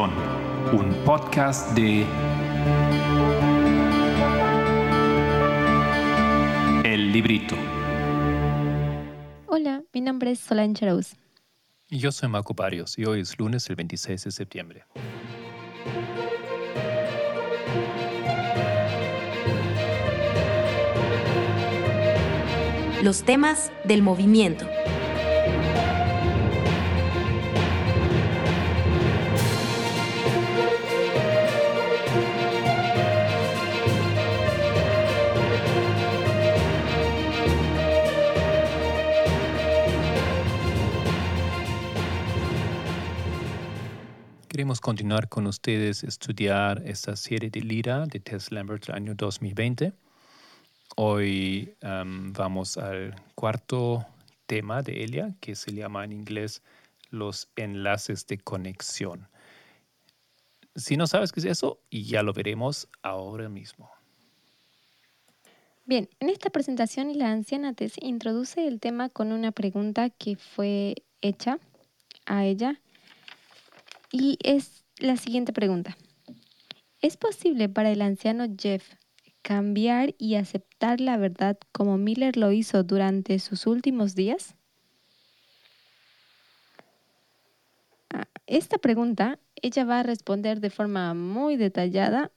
Perdón, un podcast de El Librito. Hola, mi nombre es Solange Arauz. Y yo soy Marco Barrios y hoy es lunes el 26 de septiembre. Los temas del movimiento. Queremos continuar con ustedes estudiar esta serie de Lira de Tess Lambert del año 2020. Hoy um, vamos al cuarto tema de Elia, que se llama en inglés los enlaces de conexión. Si no sabes qué es eso, ya lo veremos ahora mismo. Bien, en esta presentación la anciana Tess introduce el tema con una pregunta que fue hecha a ella y es la siguiente pregunta. ¿Es posible para el anciano Jeff cambiar y aceptar la verdad como Miller lo hizo durante sus últimos días? A esta pregunta ella va a responder de forma muy detallada,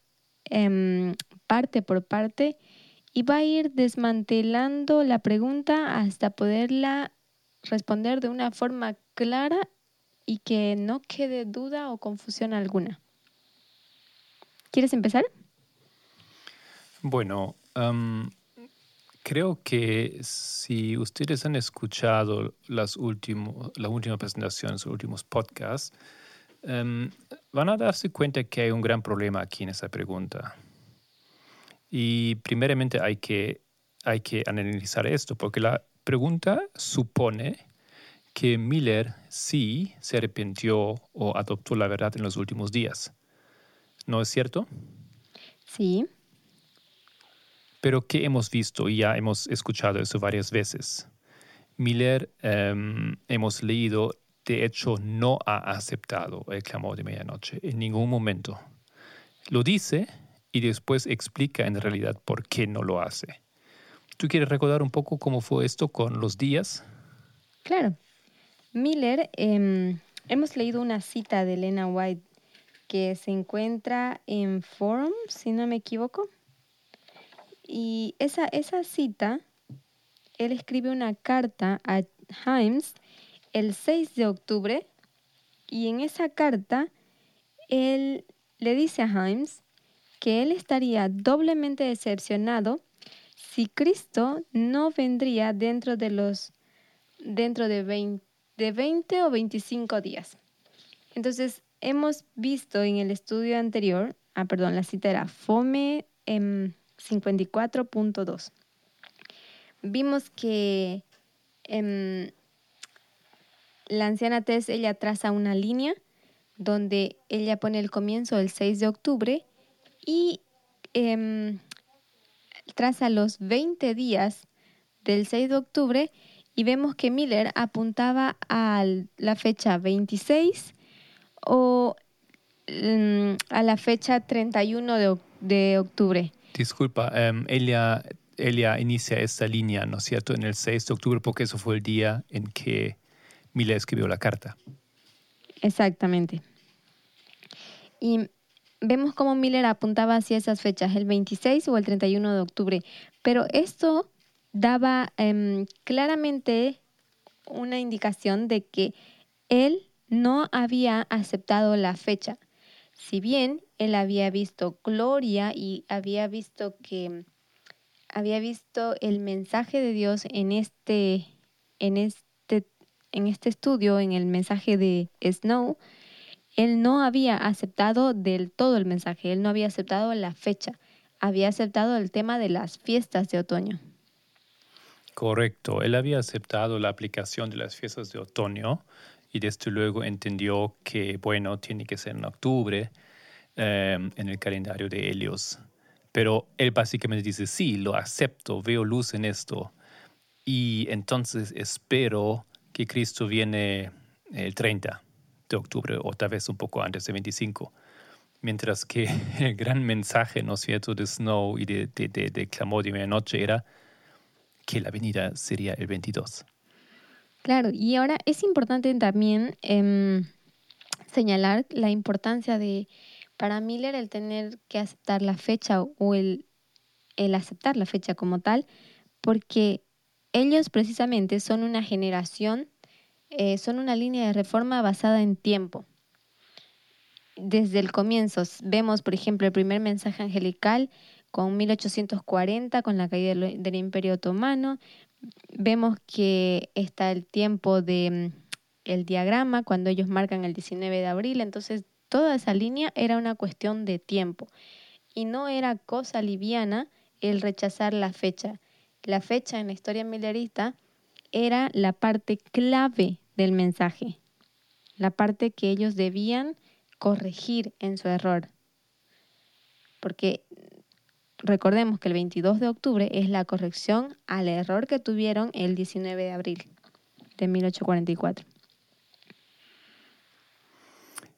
em, parte por parte, y va a ir desmantelando la pregunta hasta poderla responder de una forma clara y que no quede duda o confusión alguna. ¿Quieres empezar? Bueno, creo que si ustedes han escuchado las, últimas presentaciones, los últimos podcasts, van a darse cuenta que hay un gran problema aquí en esa pregunta. Y primeramente hay que analizar esto, porque la pregunta supone que Miller sí se arrepintió o adoptó la verdad en los últimos días. ¿No es cierto? Sí. Pero ¿qué hemos visto? Y ya hemos escuchado eso varias veces. Miller, em, hemos leído, de hecho, no ha aceptado el clamor de medianoche en ningún momento. Lo dice y después explica en realidad por qué no lo hace. ¿Tú quieres recordar un poco cómo fue esto con los días? Claro. Miller, em, hemos leído una cita de Elena White que se encuentra en Forum, si no me equivoco. Y esa, esa cita, él escribe una carta a Himes el 6 de octubre y en esa carta él le dice a Himes que él estaría doblemente decepcionado si Cristo no vendría dentro de los dentro de 20 de 20 o 25 días. Entonces, hemos visto en el estudio anterior, ah, perdón, la cita era FOME 54.2. Vimos que em, la anciana Tess, ella traza una línea donde ella pone el comienzo del 6 de octubre y em, traza los 20 días del 6 de octubre y vemos que Miller apuntaba a la fecha 26 o mm, a la fecha 31 de, de octubre. Disculpa, um, ella, ella inicia esta línea, ¿no es cierto?, en el 6 de octubre, porque eso fue el día en que Miller escribió la carta. Exactamente. Y vemos cómo Miller apuntaba hacia esas fechas, el 26 o el 31 de octubre. Pero esto daba em, claramente una indicación de que él no había aceptado la fecha. Si bien él había visto gloria y había visto que había visto el mensaje de Dios en este, en este, en este estudio, en el mensaje de Snow, él no había aceptado del todo el mensaje, él no había aceptado la fecha, había aceptado el tema de las fiestas de otoño. Correcto. Él había aceptado la aplicación de las fiestas de otoño y desde luego entendió que, bueno, tiene que ser en octubre em, en el calendario de Helios. Pero él básicamente dice, sí, lo acepto, veo luz en esto. Y entonces espero que Cristo viene el 30 de octubre o tal vez un poco antes del 25. Mientras que el gran mensaje, ¿no es cierto?, de Snow y de, de, de, de Clamor de Medianoche era que la venida sería el 22. Claro, y ahora es importante también em, señalar la importancia de, para Miller, el tener que aceptar la fecha o el, el aceptar la fecha como tal, porque ellos precisamente son una generación, eh, son una línea de reforma basada en tiempo. Desde el comienzo vemos, por ejemplo, el primer mensaje angelical con 1840, con la caída del Imperio Otomano. Vemos que está el tiempo de mm, el diagrama cuando ellos marcan el 19 de abril, entonces toda esa línea era una cuestión de tiempo y no era cosa liviana el rechazar la fecha. La fecha en la historia millerista era la parte clave del mensaje, la parte que ellos debían corregir en su error. Porque recordemos que el 22 de octubre es la corrección al error que tuvieron el 19 de abril de 1844.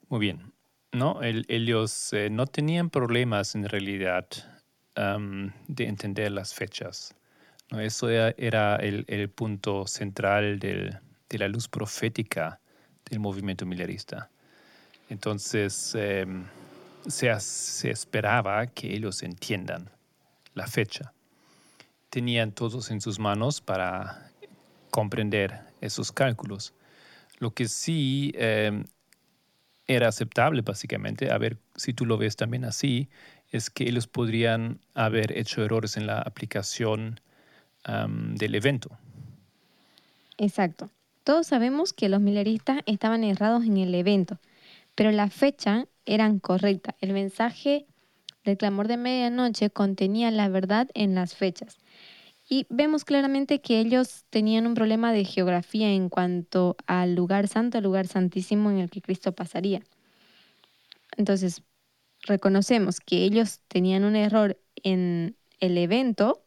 Muy bien. No, ellos eh, no tenían problemas en realidad de entender las fechas. ¿no? Eso era, el, punto central de la luz profética del movimiento millerista. Entonces, em, se, se esperaba que ellos entiendan la fecha. Tenían todos en sus manos para comprender esos cálculos. Lo que sí em, era aceptable, básicamente, a ver si tú lo ves también así, es que ellos podrían haber hecho errores en la aplicación del evento. Exacto. Todos sabemos que los mileristas estaban errados en el evento, pero la fecha eran correcta. El mensaje del clamor de medianoche contenía la verdad en las fechas. Y vemos claramente que ellos tenían un problema de geografía en cuanto al lugar santo, al lugar santísimo en el que Cristo pasaría. Entonces, reconocemos que ellos tenían un error en el evento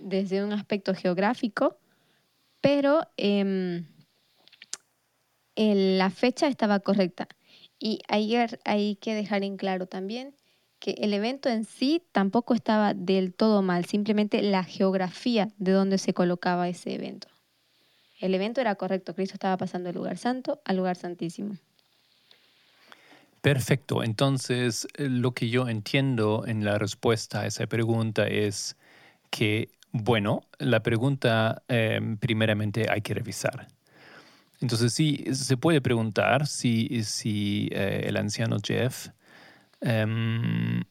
desde un aspecto geográfico, pero em, la fecha estaba correcta. Y hay, hay que dejar en claro también que el evento en sí tampoco estaba del todo mal, simplemente la geografía de donde se colocaba ese evento. El evento era correcto, Cristo estaba pasando del lugar santo al lugar santísimo. Perfecto. Entonces, eh, lo que yo entiendo en la respuesta a esa pregunta es que, bueno, la pregunta em, primeramente hay que revisar. Entonces, sí, se puede preguntar si, si eh, el anciano Jeff em,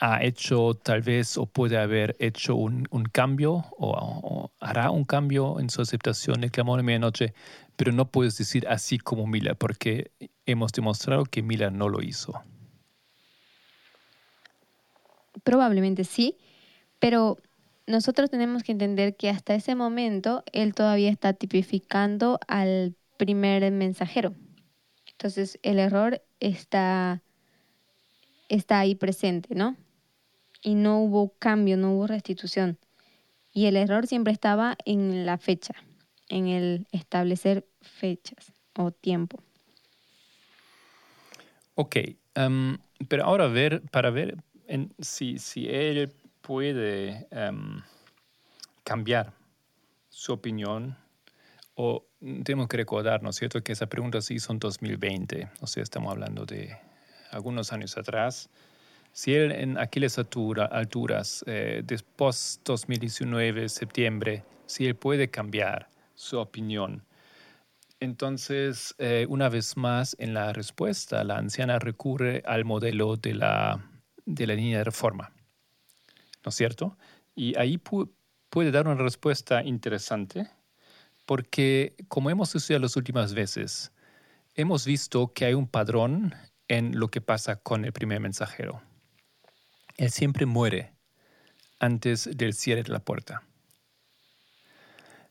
ha hecho tal vez o puede haber hecho un, cambio o, hará un cambio en su aceptación del clamor de medianoche, pero no puedes decir así como Mila, porque hemos demostrado que Mila no lo hizo. Probablemente sí, pero nosotros tenemos que entender que hasta ese momento él todavía está tipificando al primer mensajero. Entonces el error está, está ahí presente, ¿no? Y no hubo cambio, no hubo restitución. Y el error siempre estaba en la fecha, en el establecer fechas o tiempo. Ok, em, pero ahora ver, para ver si, si él puede em, cambiar su opinión o tenemos que recordar, ¿no es cierto?, que esa pregunta sí son 2020, o sea, estamos hablando de algunos años atrás. Si él en aquellas alturas, eh, después 2019, septiembre, si él puede cambiar su opinión, entonces, eh, una vez más, en la respuesta, la anciana recurre al modelo de la, de la línea de reforma, ¿no es cierto? Y ahí puede dar una respuesta interesante, porque como hemos estudiado las últimas veces, hemos visto que hay un padrón en lo que pasa con el primer mensajero. Él siempre muere antes del cierre de la puerta.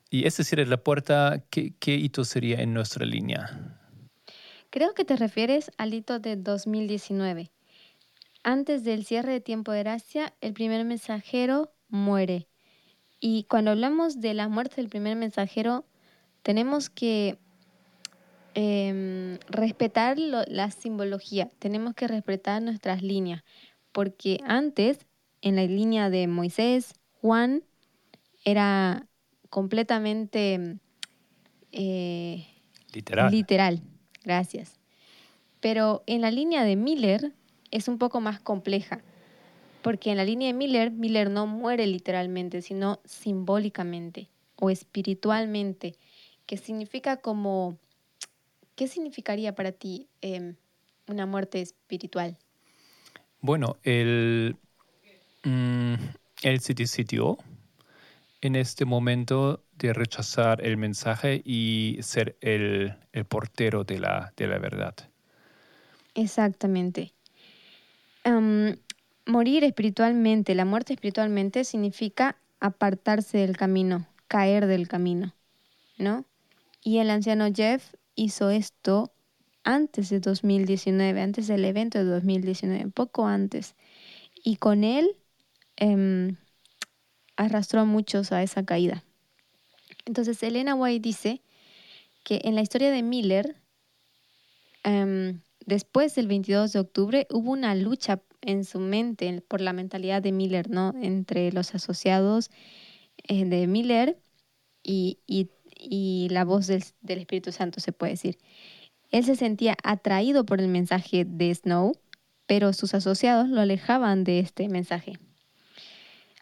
Y ese cierre de la puerta, ¿qué, hito sería en nuestra línea? Creo que te refieres al hito de 2019. Antes del cierre de tiempo de gracia, el primer mensajero muere. Y cuando hablamos de la muerte del primer mensajero, tenemos que em, respetar lo- la simbología, tenemos que respetar nuestras líneas, porque antes, en la línea de Moisés, Juan era completamente eh, Literal. literal, gracias. Pero en la línea de Miller es un poco más compleja, porque en la línea de Miller, Miller no muere literalmente, sino simbólicamente o espiritualmente, que significa como, ¿qué significaría para ti em, una muerte espiritual? Bueno, él, mm, él se decidió en este momento de rechazar el mensaje y ser el, el portero de la, de la verdad. Exactamente. Am, morir espiritualmente, la muerte espiritualmente significa apartarse del camino, caer del camino, ¿no? Y el anciano Jeff hizo esto antes de 2019, antes del evento de 2019, poco antes. Y con él em, arrastró a muchos a esa caída. Entonces, Elena White dice que en la historia de Miller, em, después del 22 de octubre, hubo una lucha en su mente por la mentalidad de Miller, ¿no? Entre los asociados eh, de Miller y, y- y la voz del, Espíritu Santo, se puede decir. Él se sentía atraído por el mensaje de Snow, pero sus asociados lo alejaban de este mensaje.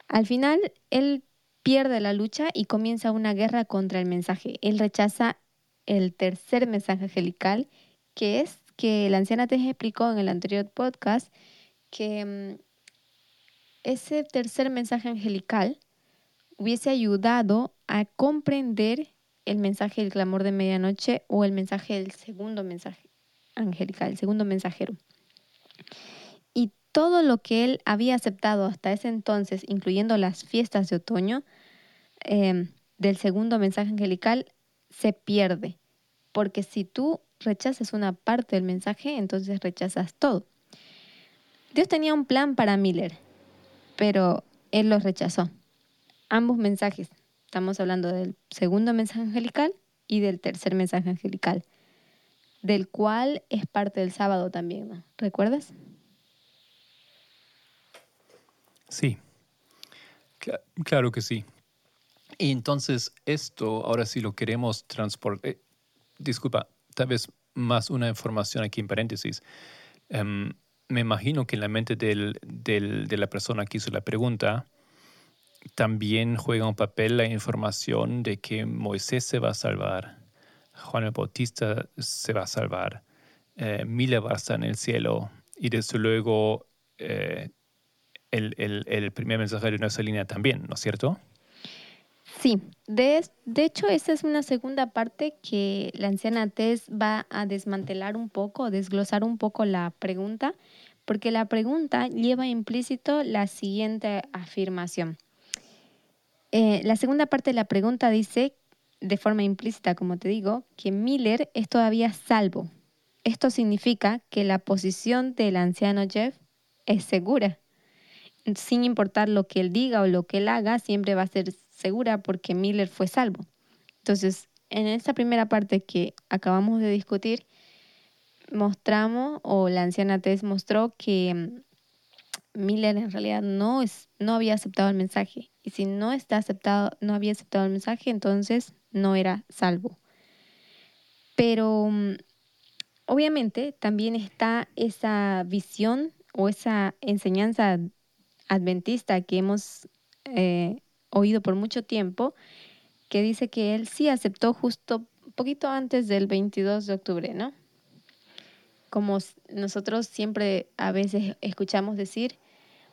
Al final, él pierde la lucha y comienza una guerra contra el mensaje. Él rechaza el tercer mensaje angelical, que es que la anciana te explicó en el anterior podcast que mm, ese tercer mensaje angelical hubiese ayudado a comprender el mensaje del clamor de medianoche o el mensaje del segundo mensaje angelical, el segundo mensajero. Y todo lo que él había aceptado hasta ese entonces, incluyendo las fiestas de otoño, eh, del segundo mensaje angelical, se pierde. Porque si tú rechazas una parte del mensaje, entonces rechazas todo. Dios tenía un plan para Miller, pero él lo rechazó. Ambos mensajes. Estamos hablando del segundo mensaje angelical y del tercer mensaje angelical, del cual es parte del sábado también, ¿no? ¿Recuerdas? Sí, Cla- claro que sí. Y entonces esto, ahora sí lo queremos transportar. disculpa, tal vez más una información aquí en paréntesis. Em, me imagino que en la mente del- del- de la persona que hizo la pregunta también juega un papel la información de que Moisés se va a salvar, Juan el Bautista se va a salvar, eh, Mila va a estar en el cielo y desde luego eh, el, el- primer mensajero de nuestra línea también, ¿no es cierto? Sí, de, de hecho esa es una segunda parte que la anciana Tess va a desmantelar un poco, desglosar un poco la pregunta, porque la pregunta lleva implícito la siguiente afirmación. Eh, la segunda parte de la pregunta dice, de forma implícita, como te digo, que Miller es todavía salvo. Esto significa que la posición del anciano Jeff es segura. Sin importar lo que él diga o lo que él haga, siempre va a ser segura porque Miller fue salvo. Entonces, en esta primera parte que acabamos de discutir, mostramos, o la anciana Tess mostró que mm, Miller en realidad no, es, no había aceptado el mensaje. Y si no, está aceptado, no había aceptado el mensaje, entonces no era salvo. Pero mm, obviamente también está esa visión o esa enseñanza adventista que hemos eh, oído por mucho tiempo, que dice que él sí aceptó justo poquito antes del 22 de octubre, ¿no? Como nosotros siempre a veces escuchamos decir,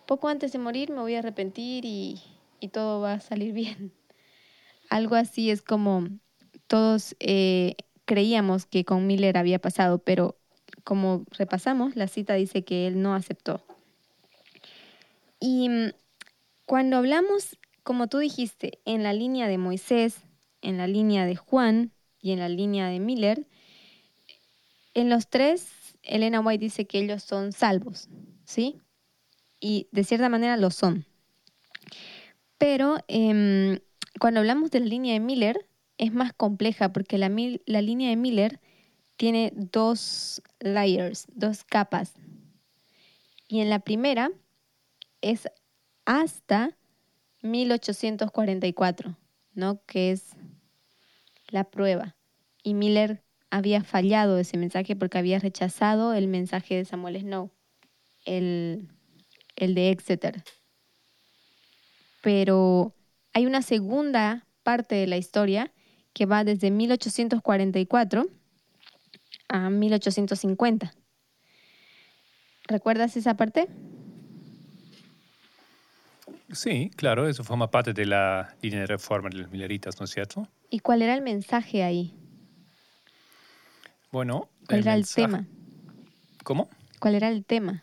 poco antes de morir me voy a arrepentir y, y todo va a salir bien. Algo así es como todos eh, creíamos que con Miller había pasado, pero como repasamos, la cita dice que él no aceptó. Y mm, cuando hablamos, como tú dijiste, en la línea de Moisés, en la línea de Juan y en la línea de Miller, en los tres, Elena White dice que ellos son salvos, ¿sí? Y de cierta manera lo son. Pero em, cuando hablamos de la línea de Miller, es más compleja porque la, la línea de Miller tiene dos layers, dos capas. Y en la primera es hasta 1844, ¿no? Que es la prueba. Y Miller había fallado ese mensaje porque había rechazado el mensaje de Samuel Snow, el, el de Exeter. Pero hay una segunda parte de la historia que va desde 1844 a 1850. ¿Recuerdas esa parte? Sí, claro, eso forma parte de la línea de reforma de los Milleritas, ¿no es cierto? ¿Y cuál era el mensaje ahí? Bueno, ¿Cuál era el tema? ¿Cómo? ¿Cuál era el tema?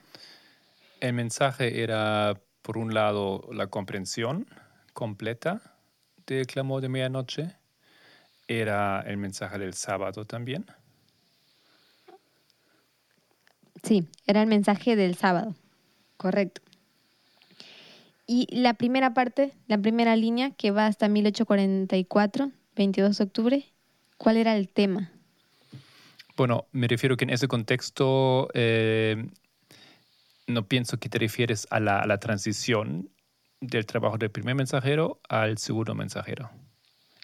El mensaje era, por un lado, la comprensión completa del clamor de medianoche. Era el mensaje del sábado también. Sí, era el mensaje del sábado. Correcto. Y la primera parte, la primera línea que va hasta 1844, 22 de octubre, ¿cuál era el tema? Bueno, me refiero que en ese contexto eh, no pienso que te refieres a la, transición del trabajo del primer mensajero al segundo mensajero.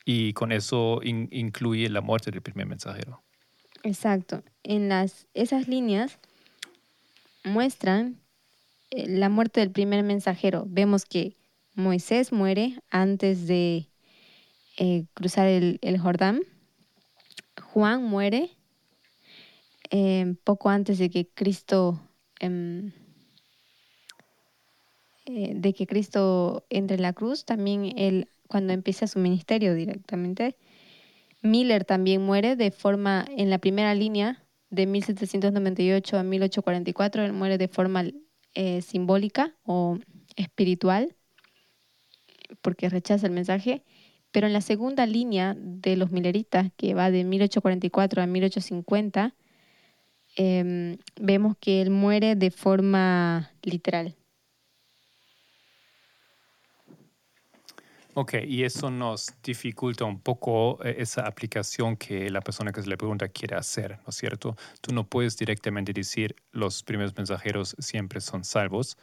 Y con eso in- incluye la muerte del primer mensajero. Exacto. En las, esas líneas muestran eh, la muerte del primer mensajero. Vemos que Moisés muere antes de eh, cruzar el Jordán. Juan muere eh, poco antes de que Cristo em, eh, de que Cristo entre en la cruz. También él cuando empieza su ministerio directamente. Miller también muere de forma, en la primera línea, de 1798 a 1844, él muere de forma eh, simbólica o espiritual, porque rechaza el mensaje. Pero en la segunda línea de los Milleritas, que va de 1844 a 1850, em, vemos que él muere de forma literal. Ok, y eso nos dificulta un poco eh, esa aplicación que la persona que se le pregunta quiere hacer, ¿no es cierto? Tú no puedes directamente decir los primeros mensajeros siempre son salvos.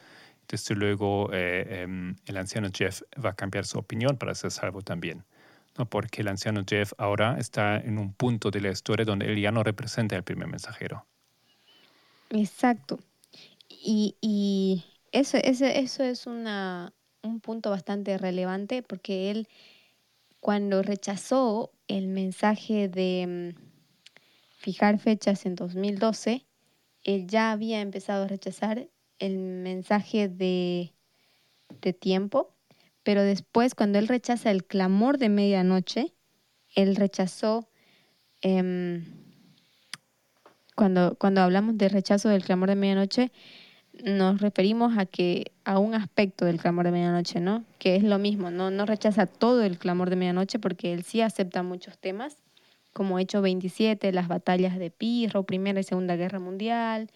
Desde luego, eh, em, el anciano Jeff va a cambiar su opinión para ser salvo también, ¿no? Porque el anciano Jeff ahora está en un punto de la historia donde él ya no representa al primer mensajero. Exacto. Y, y eso, eso, eso es una, un punto bastante relevante porque él, cuando rechazó el mensaje de mm, fijar fechas en 2012, él ya había empezado a rechazar el mensaje de, de tiempo, pero después cuando él rechaza el clamor de medianoche, él rechazó... em, cuando, cuando hablamos de rechazo del clamor de medianoche, nos referimos a que a un aspecto del clamor de medianoche, ¿no? Que es lo mismo, no, no rechaza todo el clamor de medianoche porque él sí acepta muchos temas, como Hecho 27, las batallas de Pirro, Primera y Segunda Guerra Mundial,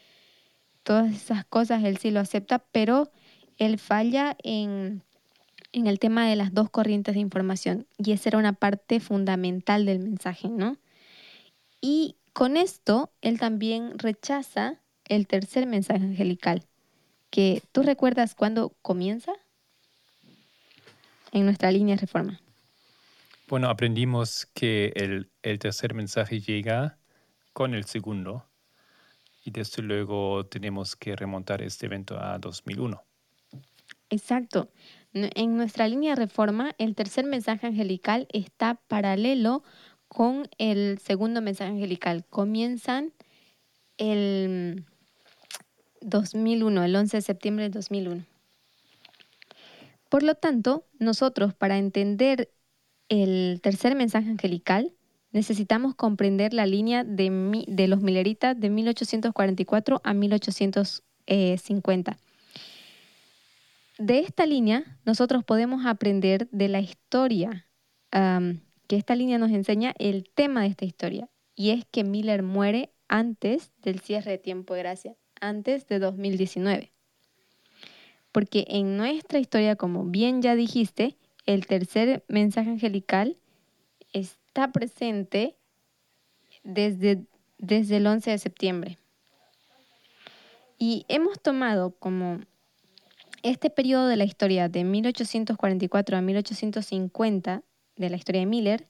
todas esas cosas él sí lo acepta, pero él falla en, en el tema de las dos corrientes de información y esa era una parte fundamental del mensaje, ¿no? Y con esto, él también rechaza el tercer mensaje angelical, que tú recuerdas cuándo comienza en nuestra línea de reforma. Bueno, aprendimos que el, el tercer mensaje llega con el segundo y desde luego tenemos que remontar este evento a 2001. Exacto. En nuestra línea de reforma, el tercer mensaje angelical está paralelo con el segundo mensaje angelical. Comienzan el 2001, el 11 de septiembre del 2001. Por lo tanto, nosotros para entender el tercer mensaje angelical necesitamos comprender la línea de, de los Milleritas de 1844 a 1850. De esta línea, nosotros podemos aprender de la historia, que esta línea nos enseña el tema de esta historia, y es que Miller muere antes del cierre de tiempo de gracia, antes de 2019. Porque en nuestra historia, como bien ya dijiste, el tercer mensaje angelical está presente desde desde el 11 de septiembre. Y hemos tomado como este periodo de la historia de 1844 a 1850 de la historia de Miller,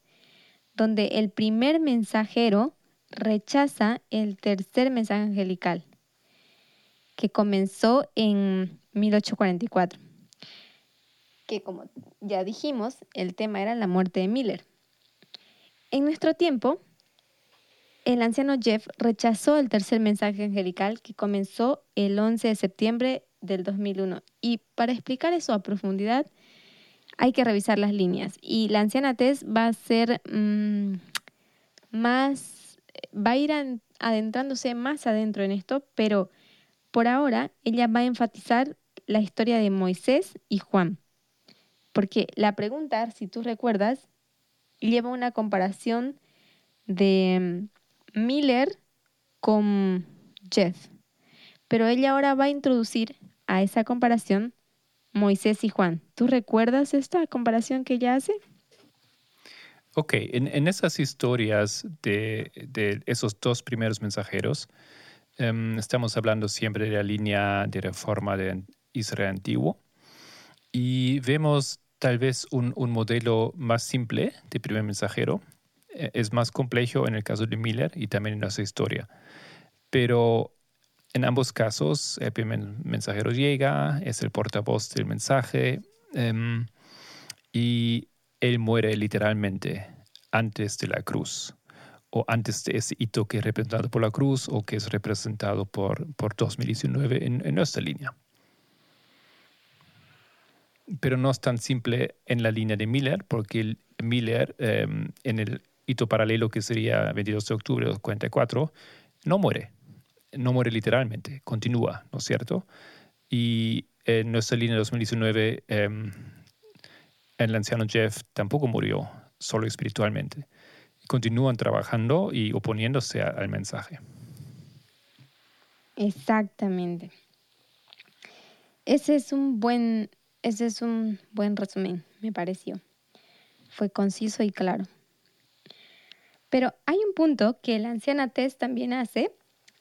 donde el primer mensajero rechaza el tercer mensaje angelical, que comenzó en 1844, que como ya dijimos, el tema era la muerte de Miller. En nuestro tiempo, el anciano Jeff rechazó el tercer mensaje angelical que comenzó el 11 de septiembre del 2001. Y para explicar eso a profundidad, hay que revisar las líneas. Y la anciana Tess va a ser mm, más, va a ir adentrándose más adentro en esto, pero por ahora ella va a enfatizar la historia de Moisés y Juan. Porque la pregunta, si tú recuerdas, lleva una comparación de mm, Miller con Jeff. Pero ella ahora va a introducir a esa comparación Moisés y Juan. ¿Tú recuerdas esta comparación que ella hace? Ok, en, esas historias de, esos dos primeros mensajeros, em, estamos hablando siempre de la línea de reforma de Israel antiguo y vemos tal vez un, modelo más simple de primer mensajero. E, es más complejo en el caso de Miller y también en esa historia. Pero en ambos casos, el primer mensajero llega, es el portavoz del mensaje em, y él muere literalmente antes de la cruz o antes de ese hito que es representado por la cruz o que es representado por, por 2019 en, en nuestra línea. Pero no es tan simple en la línea de Miller, porque Miller em, en el hito paralelo que sería 22 de octubre de 44 no muere, no muere literalmente, continúa, ¿no es cierto? Y en nuestra línea de 2019, em, el anciano Jeff tampoco murió, solo espiritualmente. Continúan trabajando y oponiéndose al mensaje. Exactamente. Ese es un buen, ese es un buen resumen, me pareció. Fue conciso y claro. Pero hay un punto que la anciana Tess también hace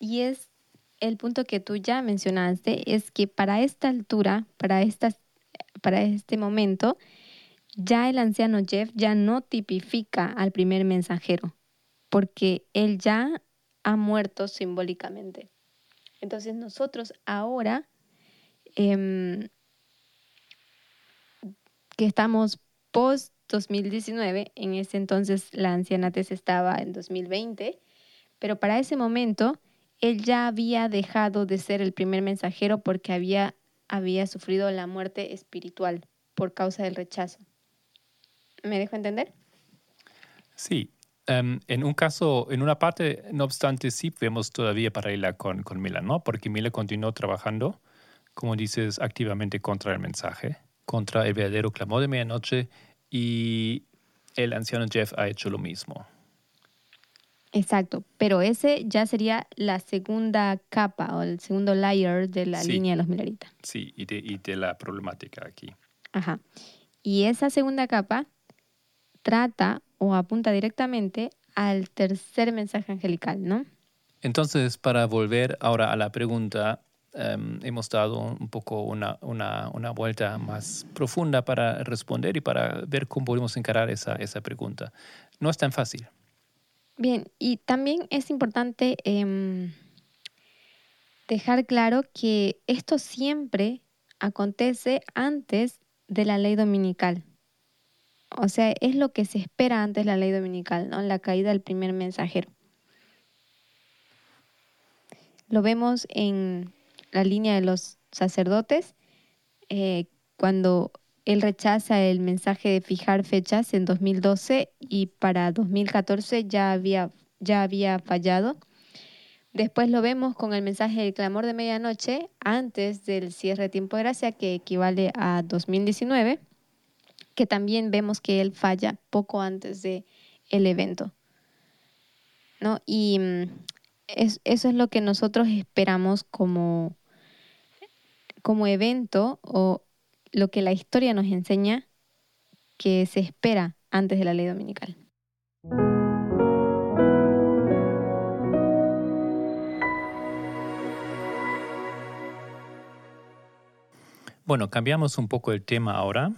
y es el punto que tú ya mencionaste, es que para esta altura, para, para este momento, ya el anciano Jeff ya no tipifica al primer mensajero, porque él ya ha muerto simbólicamente. Entonces nosotros ahora, em, que estamos post 2019, en ese entonces la anciana Tess estaba en 2020, pero para ese momento él ya había dejado de ser el primer mensajero porque había, había sufrido la muerte espiritual por causa del rechazo. ¿Me dejo entender? Sí. Em, en un caso, en una parte, no obstante, sí vemos todavía paralela con, con Mila, ¿no? Porque Mila continuó trabajando, como dices, activamente contra el mensaje, contra el verdadero clamor de medianoche y el anciano Jeff ha hecho lo mismo. Exacto, pero ese ya sería la segunda capa o el segundo layer de la línea de los Mileritas. Sí, y de, y de la problemática aquí. Ajá. Y esa segunda capa trata o apunta directamente al tercer mensaje angelical, ¿no? Entonces, para volver ahora a la pregunta, em, hemos dado un poco una, una, una, vuelta más profunda para responder y para ver cómo podemos encarar esa, esa pregunta. No es tan fácil. Bien, y también es importante em, dejar claro que esto siempre acontece antes de la ley dominical. O sea, es lo que se espera antes de la ley dominical, ¿no? La caída del primer mensajero. Lo vemos en la línea de los sacerdotes, eh, cuando él rechaza el mensaje de fijar fechas en 2012 y para 2014 ya había, ya había fallado. Después lo vemos con el mensaje del clamor de medianoche antes del cierre de tiempo de gracia, que equivale a 2019, que también vemos que él falla poco antes del el evento. ¿no? Y mm, eso es lo que nosotros esperamos como, como evento o lo que la historia nos enseña que se espera antes de la ley dominical. Bueno, cambiamos un poco el tema ahora,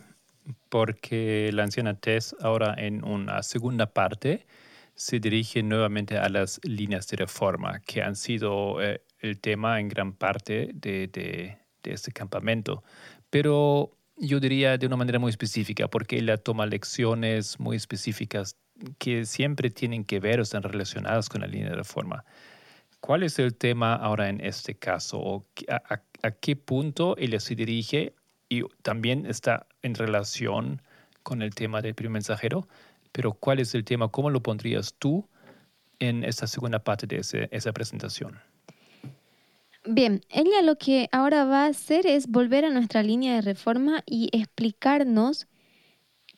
porque la anciana Tess ahora en una segunda parte se dirige nuevamente a las líneas de reforma, que han sido eh, el tema en gran parte de, de, de este campamento. Pero yo diría de una manera muy específica, porque ella toma lecciones muy específicas que siempre tienen que ver o están relacionadas con la línea de reforma. ¿Cuál es el tema ahora en este caso? ¿O a, qué punto ella se dirige? Y también está en relación con el tema del primer mensajero, pero ¿cuál es el tema? ¿Cómo lo pondrías tú en esta segunda parte de esa presentación? Bien, ella lo que ahora va a hacer es volver a nuestra línea de reforma y explicarnos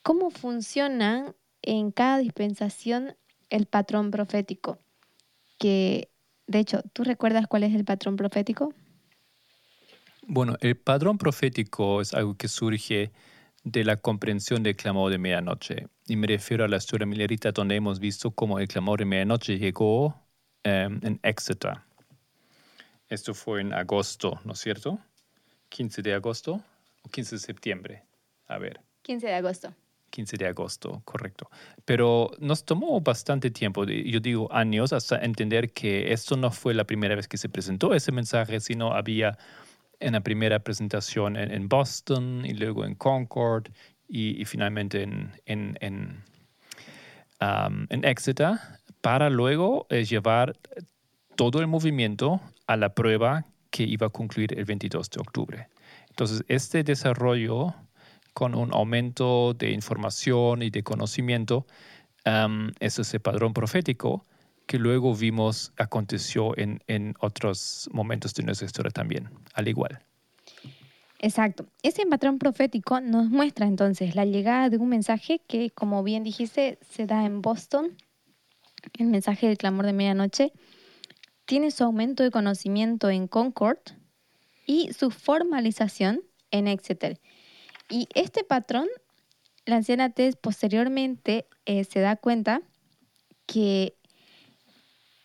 cómo funciona en cada dispensación el patrón profético. Que, de hecho, ¿tú recuerdas cuál es el patrón profético? Bueno, el patrón profético es algo que surge de la comprensión del clamor de medianoche. Y me refiero a la historia milerita donde hemos visto cómo el clamor de medianoche llegó em, en Exeter esto fue en agosto, ¿no es cierto? 15 de agosto o 15 de septiembre. A ver. 15 de agosto. 15 de agosto, correcto. Pero nos tomó bastante tiempo, yo digo años, hasta entender que esto no fue la primera vez que se presentó ese mensaje, sino había en la primera presentación en, Boston y luego en Concord y, finalmente en, en, en, um, en, Exeter, para luego eh, llevar todo el movimiento a la prueba que iba a concluir el 22 de octubre. Entonces, este desarrollo con un aumento de información y de conocimiento, um, es ese padrón profético que luego vimos aconteció en, en otros momentos de nuestra historia también, al igual. Exacto. Ese patrón profético nos muestra entonces la llegada de un mensaje que, como bien dijiste, se da en Boston, el mensaje del clamor de medianoche, tiene su aumento de conocimiento en Concord y su formalización en Exeter. Y este patrón, la anciana Tess posteriormente eh, se da cuenta que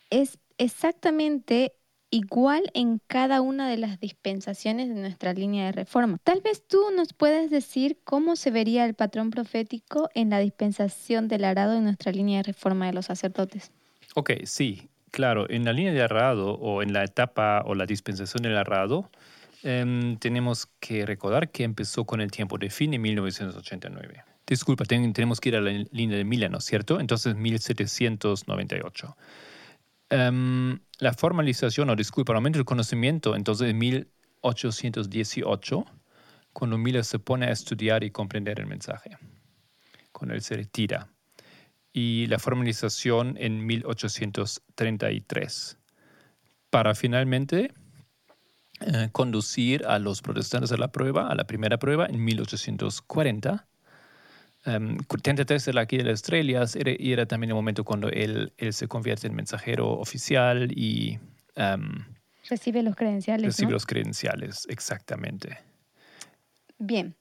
es exactamente igual en cada una de las dispensaciones de nuestra línea de reforma. Tal vez tú nos puedas decir cómo se vería el patrón profético en la dispensación del arado en nuestra línea de reforma de los sacerdotes. Ok, sí. Claro, en la línea de arrado o en la etapa o la dispensación del arrado, em, tenemos que recordar que empezó con el tiempo de fin en 1989. Disculpa, tenemos que ir a la línea de Milano, ¿cierto? Entonces, 1798. Em, la formalización, o disculpa, el aumento del conocimiento, entonces en 1818, cuando Miller se pone a estudiar y comprender el mensaje, cuando él se retira y la formalización en 1833, para finalmente eh, conducir a los protestantes a la prueba, a la primera prueba en 1840. Um, 33 de la de las estrellas era, y era también el momento cuando él, él se convierte en mensajero oficial y... Em, recibe los credenciales. Recibe los credenciales, exactamente. Bien,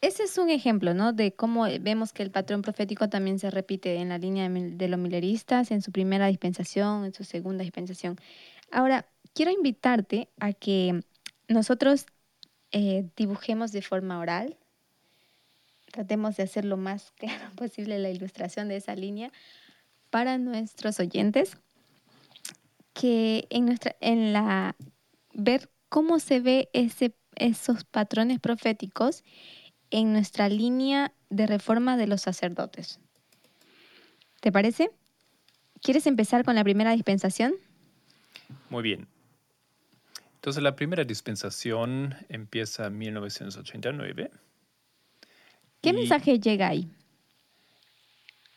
ese es un ejemplo, ¿no? De cómo vemos que el patrón profético también se repite en la línea de los mileristas, en su primera dispensación, en su segunda dispensación. Ahora, quiero invitarte a que nosotros eh, dibujemos de forma oral, tratemos de hacer lo más claro posible la ilustración de esa línea para nuestros oyentes, que en nuestra, en la ver cómo se ve ese, esos patrones proféticos en nuestra línea de reforma de los sacerdotes. ¿Te parece? ¿Quieres empezar con la primera dispensación? Muy bien. Entonces la primera dispensación empieza en 1989. ¿Qué mensaje llega ahí?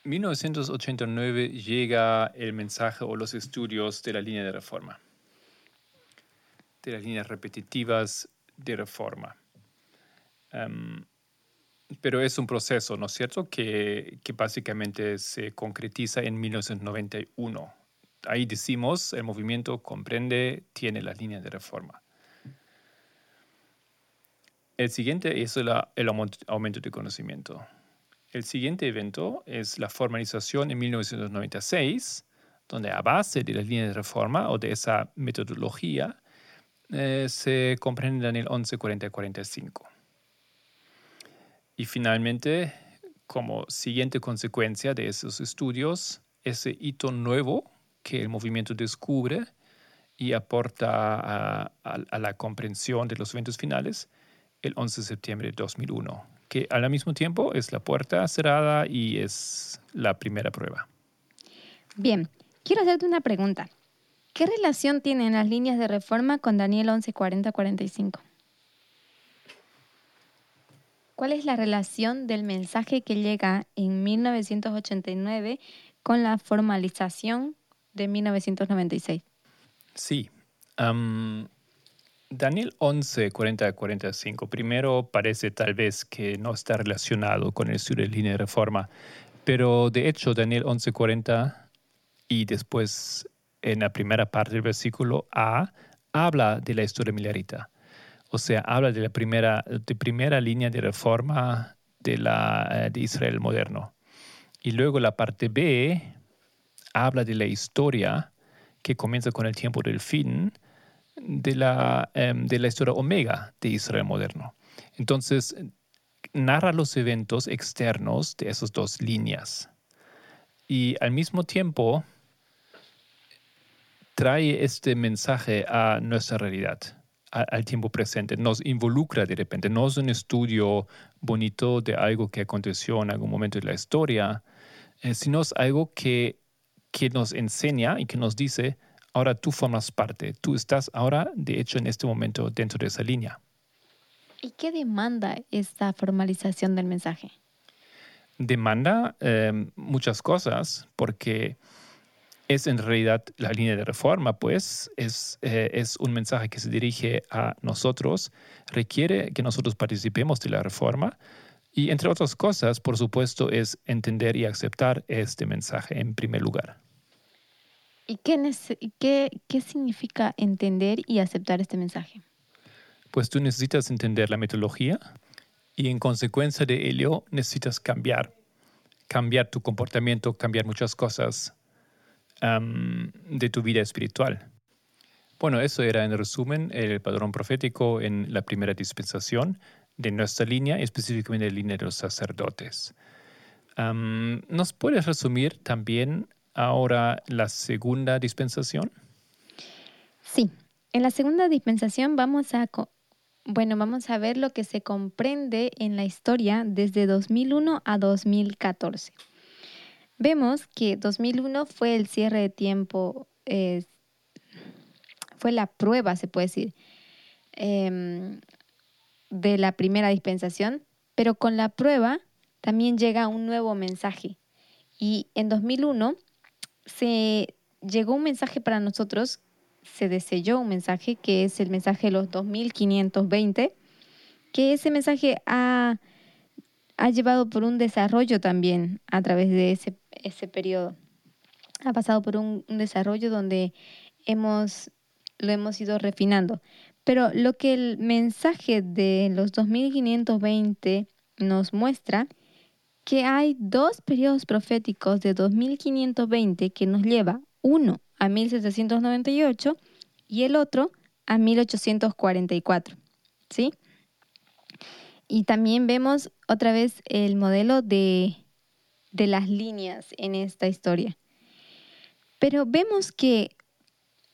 1989 llega el mensaje o los estudios de la línea de reforma, de las líneas repetitivas de reforma. Em, pero es un proceso, ¿no es cierto?, que, que básicamente se concretiza en 1991. Ahí decimos, el movimiento comprende, tiene la línea de reforma. El siguiente es el, el aumento de conocimiento. El siguiente evento es la formalización en 1996, donde a base de la línea de reforma o de esa metodología eh, se comprende en Daniel 11, 40 y 45. Y finalmente, como siguiente consecuencia de esos estudios, ese hito nuevo que el movimiento descubre y aporta a, a la comprensión de los eventos finales, el 11 de septiembre de 2001, que al mismo tiempo es la puerta cerrada y es la primera prueba. Bien, quiero hacerte una pregunta. ¿Qué relación tienen las líneas de reforma con Daniel 1140-45? ¿Cuál es la relación del mensaje que llega en 1989 con la formalización de 1996? Sí. Daniel 11, 40 45, primero parece tal vez que no está relacionado con el de línea de reforma, pero de hecho Daniel 11, 40 y después en la primera parte del versículo A habla de la historia milarita. O sea, habla de la primera, de primera línea de reforma de, la, eh, de Israel moderno. Y luego la parte B habla de la historia que comienza con el tiempo del fin de la, em, de la historia omega de Israel moderno. Entonces, narra los eventos externos de esas dos líneas. Y al mismo tiempo, trae este mensaje a nuestra realidad, al tiempo presente, nos involucra de repente, no es un estudio bonito de algo que aconteció en algún momento de la historia, eh, sino es algo que, que nos enseña y que nos dice, ahora tú formas parte, tú estás ahora, de hecho, en este momento dentro de esa línea. ¿Y qué demanda esta formalización del mensaje? Demanda eh, muchas cosas, porque es en realidad la línea de reforma, pues es, eh, es un mensaje que se dirige a nosotros, requiere que nosotros participemos de la reforma y entre otras cosas, por supuesto, es entender y aceptar este mensaje en primer lugar. ¿Y qué, qué, qué significa entender y aceptar este mensaje? Pues tú necesitas entender la metodología y en consecuencia de ello necesitas cambiar, cambiar tu comportamiento, cambiar muchas cosas de tu vida espiritual. Bueno, eso era en resumen el padrón profético en la primera dispensación de nuestra línea, específicamente la línea de los sacerdotes. ¿Nos puedes resumir también ahora la segunda dispensación? Sí, en la segunda dispensación vamos a, bueno, vamos a ver lo que se comprende en la historia desde 2001 a 2014. Vemos que 2001 fue el cierre de tiempo, fue la prueba, se puede decir, em, de la primera dispensación, pero con la prueba también llega un nuevo mensaje. Y en 2001 se llegó un mensaje para nosotros, se deselló un mensaje que es el mensaje de los 2520, que ese mensaje ha ha llevado por un desarrollo también a través de ese, ese periodo. Ha pasado por un, desarrollo donde hemos, lo hemos ido refinando. Pero lo que el mensaje de los 2520 nos muestra, que hay dos periodos proféticos de 2520 que nos lleva uno a 1798 y el otro a 1844. ¿Sí? Y también vemos otra vez el modelo de, las líneas en esta historia. Pero vemos que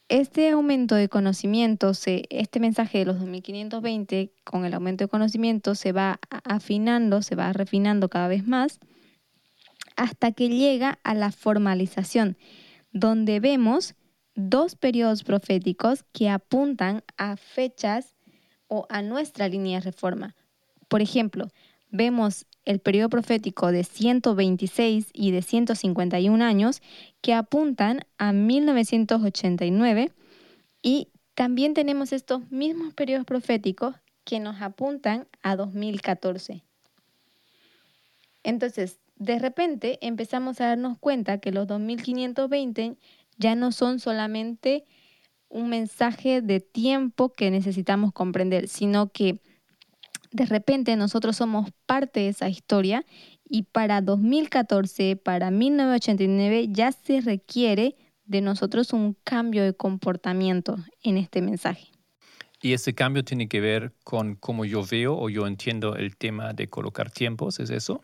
este aumento de conocimiento, este mensaje de los 2520, con el aumento de conocimiento, se va afinando, se va refinando cada vez más, hasta que llega a la formalización, donde vemos dos periodos proféticos que apuntan a fechas o a nuestra línea de reforma. Por ejemplo, vemos el periodo profético de 126 y de 151 años que apuntan a 1989 y también tenemos estos mismos periodos proféticos que nos apuntan a 2014. Entonces, de repente empezamos a darnos cuenta que los 2520 ya no son solamente un mensaje de tiempo que necesitamos comprender, sino que de repente nosotros somos parte de esa historia y para 2014, para 1989 ya se requiere de nosotros un cambio de comportamiento en este mensaje. Y ese cambio tiene que ver con cómo yo veo o yo entiendo el tema de colocar tiempos, ¿es eso?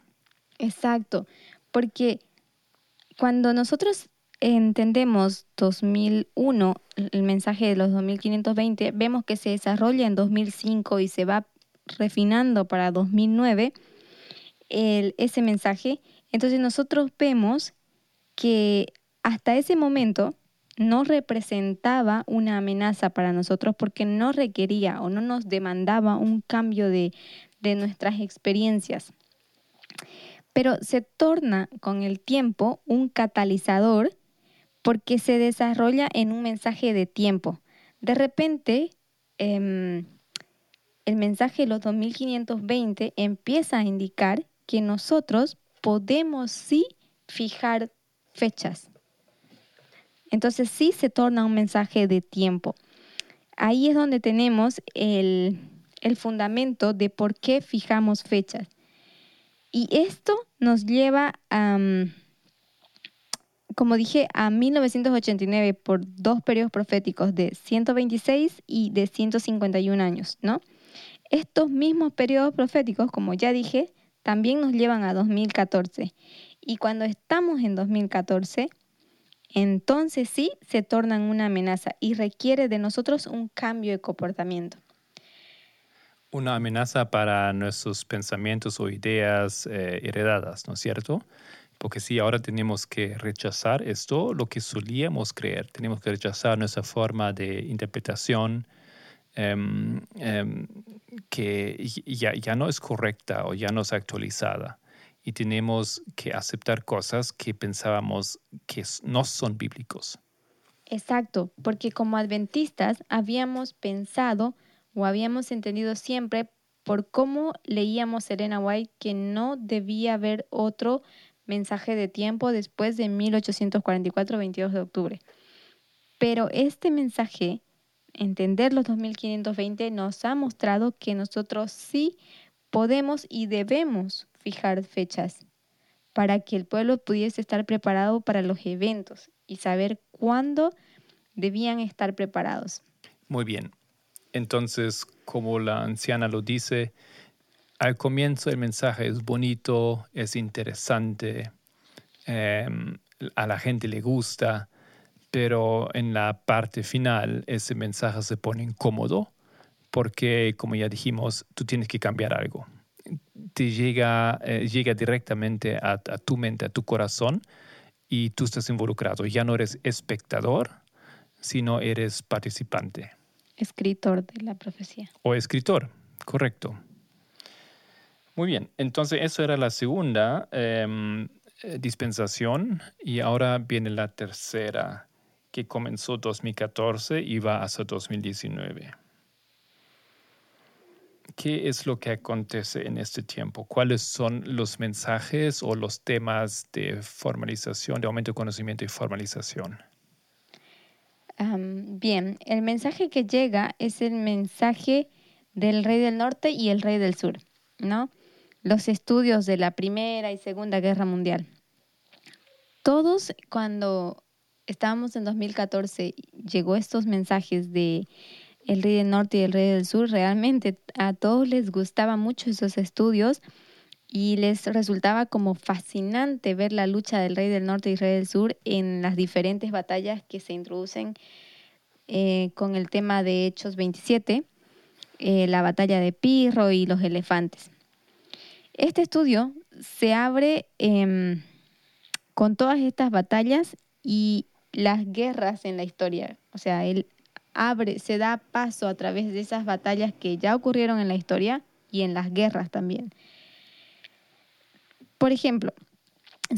Exacto, porque cuando nosotros entendemos 2001, el mensaje de los 2520, vemos que se desarrolla en 2005 y se va refinando para 2009 el, ese mensaje. Entonces nosotros vemos que hasta ese momento no representaba una amenaza para nosotros porque no requería o no nos demandaba un cambio de, de nuestras experiencias. Pero se torna con el tiempo un catalizador porque se desarrolla en un mensaje de tiempo. De repente, em, el mensaje de los 2520 empieza a indicar que nosotros podemos sí fijar fechas. Entonces sí se torna un mensaje de tiempo. Ahí es donde tenemos el, fundamento de por qué fijamos fechas. Y esto nos lleva a, como dije, a 1989 por dos periodos proféticos de 126 y de 151 años, ¿no? Estos mismos periodos proféticos, como ya dije, también nos llevan a 2014. Y cuando estamos en 2014, entonces sí se tornan una amenaza y requiere de nosotros un cambio de comportamiento. Una amenaza para nuestros pensamientos o ideas eh, heredadas, ¿no es cierto? Porque si ahora tenemos que rechazar esto, lo que solíamos creer, tenemos que rechazar nuestra forma de interpretación em, em, que ya, ya no es correcta o ya no es actualizada y tenemos que aceptar cosas que pensábamos que no son bíblicos. Exacto, porque como adventistas habíamos pensado o habíamos entendido siempre por cómo leíamos Serena White que no debía haber otro mensaje de tiempo después de 1844, 22 de octubre. Pero este mensaje, entender los 2520, nos ha mostrado que nosotros sí podemos y debemos fijar fechas para que el pueblo pudiese estar preparado para los eventos y saber cuándo debían estar preparados. Muy bien. Entonces, como la anciana lo dice, al comienzo el mensaje es bonito, es interesante, em, a la gente le gusta, pero en la parte final ese mensaje se pone incómodo porque, como ya dijimos, tú tienes que cambiar algo. Te llega, eh, llega directamente a, tu mente, a tu corazón, y tú estás involucrado. Ya no eres espectador, sino eres participante. Escritor de la profecía. O escritor, correcto. Muy bien, entonces eso era la segunda em, eh, dispensación y ahora viene la tercera que comenzó 2014 y va hasta 2019. ¿Qué es lo que acontece en este tiempo? ¿Cuáles son los mensajes o los temas de formalización, de aumento de conocimiento y formalización? bien, el mensaje que llega es el mensaje del rey del norte y el rey del sur, ¿no? Los estudios de la Primera y Segunda Guerra Mundial. Todos cuando estábamos en 2014 llegó estos mensajes de el rey del norte y el rey del sur, realmente a todos les gustaba mucho esos estudios y les resultaba como fascinante ver la lucha del rey del norte y rey del sur en las diferentes batallas que se introducen eh, con el tema de Hechos 27, eh, la batalla de Pirro y los elefantes. Este estudio se abre em, con todas estas batallas y las guerras en la historia. O sea, el abre, se da paso a través de esas batallas que ya ocurrieron en la historia y en las guerras también. Por ejemplo,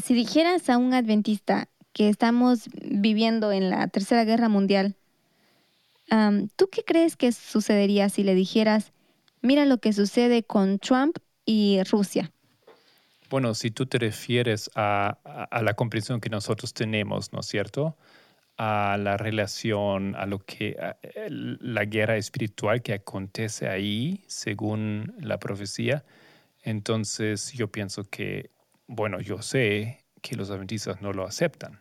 si dijeras a un adventista que estamos viviendo en la Tercera Guerra Mundial, ¿tú qué crees que sucedería si le dijeras, mira lo que sucede con Trump y Rusia? Bueno, si tú te refieres a, a la comprensión que nosotros tenemos, ¿no es cierto? a la relación, a lo que la guerra espiritual que acontece ahí, según la profecía. Entonces yo pienso que, bueno, yo sé que los adventistas no lo aceptan.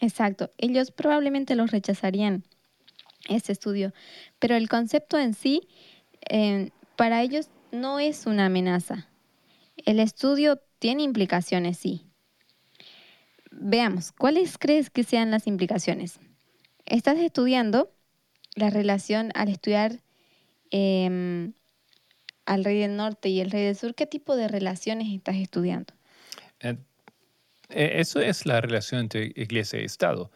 Exacto, ellos probablemente los rechazarían. este estudio. Pero el concepto en sí, eh, para ellos no es una amenaza. El estudio tiene implicaciones, sí. Veamos, ¿cuáles crees que sean las implicaciones? Estás estudiando la relación al estudiar em, al rey del norte y el rey del sur. ¿Qué tipo de relaciones estás estudiando? Eh, eh, eso es la relación entre iglesia y Estado.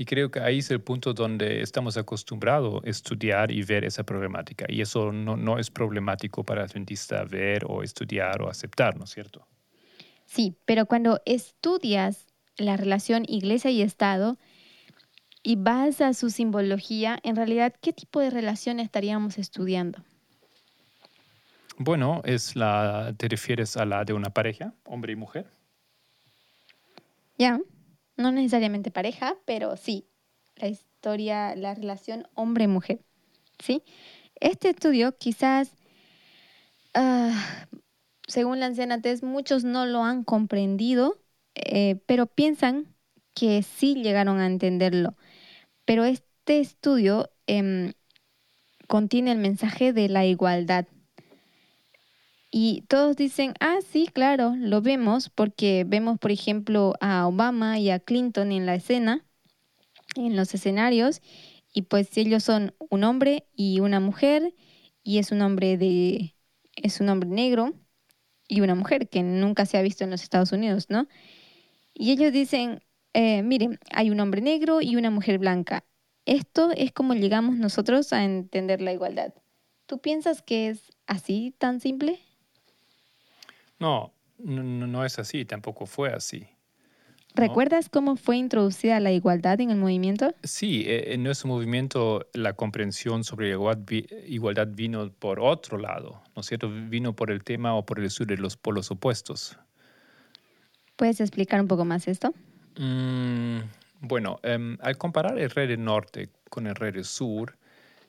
Y creo que ahí es el punto donde estamos acostumbrados a estudiar y ver esa problemática. Y eso no, no es problemático para el adventista ver o estudiar o aceptar, ¿no es cierto? Sí, pero cuando estudias la relación iglesia y Estado y vas a su simbología, en realidad, ¿qué tipo de relación estaríamos estudiando? Bueno, es la, ¿te refieres a la de una pareja, hombre y mujer? Ya, no necesariamente pareja, pero sí, la historia, la relación hombre-mujer. ¿sí? Este estudio quizás, ah, según la anciana Tess, muchos no lo han comprendido, eh, pero piensan que sí llegaron a entenderlo. Pero este estudio em, contiene el mensaje de la igualdad. Y todos dicen, ah, sí, claro, lo vemos porque vemos, por ejemplo, a Obama y a Clinton en la escena, en los escenarios, y pues ellos son un hombre y una mujer, y es un hombre de, es un hombre negro y una mujer que nunca se ha visto en los Estados Unidos, ¿no? Y ellos dicen, eh, miren, hay un hombre negro y una mujer blanca. Esto es como llegamos nosotros a entender la igualdad. ¿Tú piensas que es así tan simple? No, no, no es así, tampoco fue así. ¿Recuerdas cómo fue introducida la igualdad en el movimiento? Sí, e, en nuestro movimiento la comprensión sobre igualdad vino por otro lado, ¿no es cierto? Vino por el tema o por el sur de los polos opuestos. ¿Puedes explicar un poco más esto? Mm, bueno, em, al comparar el rey del norte con el rey del sur,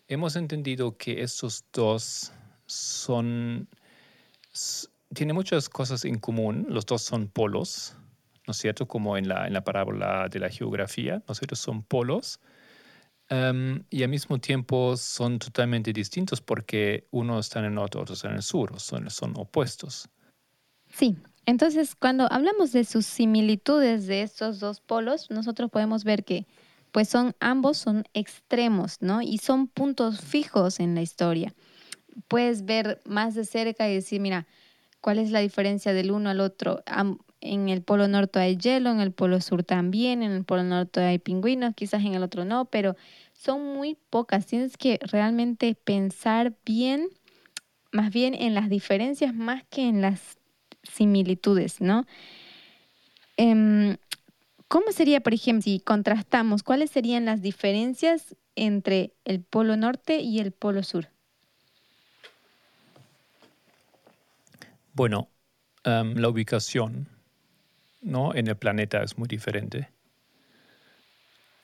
hemos entendido que estos dos son tiene muchas cosas en común. Los dos son polos, ¿no es cierto? Como en la, en la parábola de la geografía, ¿no es cierto? Son polos. Em, y al mismo tiempo son totalmente distintos porque uno está en el norte, otro está en el sur, son, son opuestos. Sí, entonces cuando hablamos de sus similitudes de estos dos polos, nosotros podemos ver que pues son ambos son extremos, ¿no? Y son puntos fijos en la historia. Puedes ver más de cerca y decir, mira, ¿Cuál es la diferencia del uno al otro? En el polo norte hay hielo, en el polo sur también, en el polo norte hay pingüinos, quizás en el otro no, pero son muy pocas. Tienes que realmente pensar bien, más bien en las diferencias más que en las similitudes, ¿no? Em, ¿Cómo sería, por ejemplo, si contrastamos, cuáles serían las diferencias entre el polo norte y el polo sur? Bueno, em, la ubicación ¿no? en el planeta es muy diferente.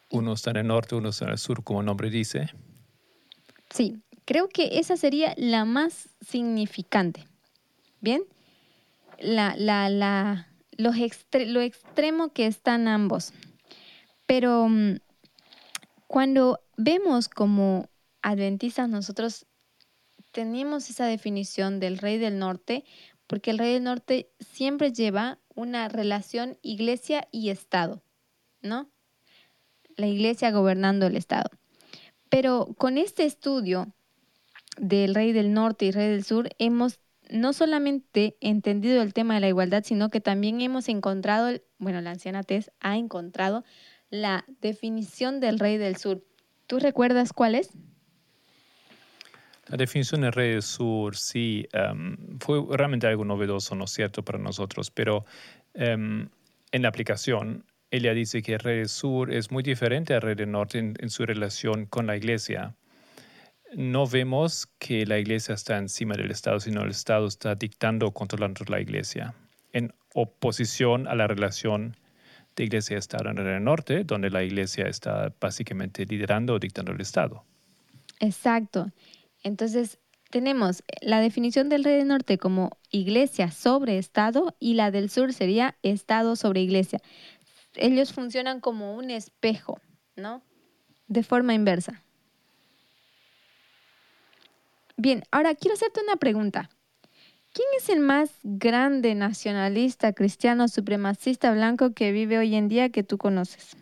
Uno está en el norte, uno está en el sur, como el nombre dice. Sí, creo que esa sería la más significante. ¿Bien? La, la, la, lo extremo que están ambos. Pero mm, cuando vemos como adventistas nosotros tenemos esa definición del rey del norte porque el rey del norte siempre lleva una relación iglesia y Estado, ¿no? La iglesia gobernando el Estado. Pero con este estudio del rey del norte y rey del sur, hemos no solamente entendido el tema de la igualdad, sino que también hemos encontrado, bueno, la anciana Tess ha encontrado la definición del rey del sur. ¿Tú recuerdas cuál es? La definición de Rey del Sur, sí, em, fue realmente algo novedoso, ¿no es cierto?, para nosotros, pero em, en la aplicación, ella dice que del Sur es muy diferente al Rey del Norte en, su relación con la Iglesia. No vemos que la Iglesia está encima del Estado, sino el Estado está dictando o controlando la Iglesia, en oposición a la relación de Iglesia y Estado en el Norte, donde la Iglesia está básicamente liderando o dictando el Estado. Exacto. Entonces, tenemos la definición del rey del norte como iglesia sobre Estado y la del sur sería Estado sobre iglesia. Ellos funcionan como un espejo, ¿no? De forma inversa. Bien, ahora quiero hacerte una pregunta. ¿Quién es el más grande nacionalista cristiano supremacista blanco que vive hoy en día que tú conoces?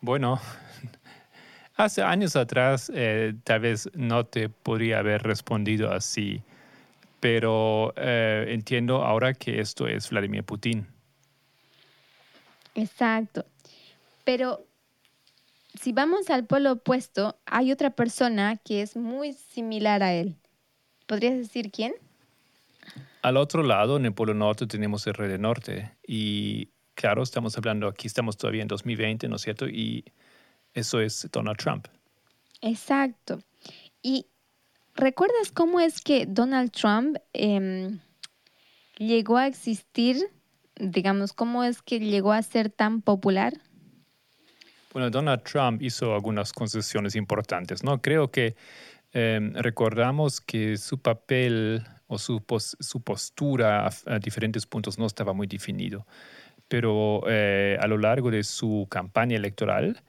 Bueno, hace años atrás eh, tal vez no te podría haber respondido así, pero eh, entiendo ahora que esto es Vladimir Putin. Exacto. Pero si vamos al polo opuesto, hay otra persona que es muy similar a él. ¿Podrías decir quién? Al otro lado, en el polo norte, tenemos el rey del norte. Y claro, estamos hablando, aquí estamos todavía en 2020, ¿no es cierto? Y eso es Donald Trump. Exacto. ¿Y recuerdas cómo es que Donald Trump em, llegó a existir? Digamos, ¿cómo es que llegó a ser tan popular? Bueno, Donald Trump hizo algunas concesiones importantes, ¿no? Creo que em, recordamos que su papel o su, su postura a, diferentes puntos no estaba muy definido, pero eh, a lo largo de su campaña electoral,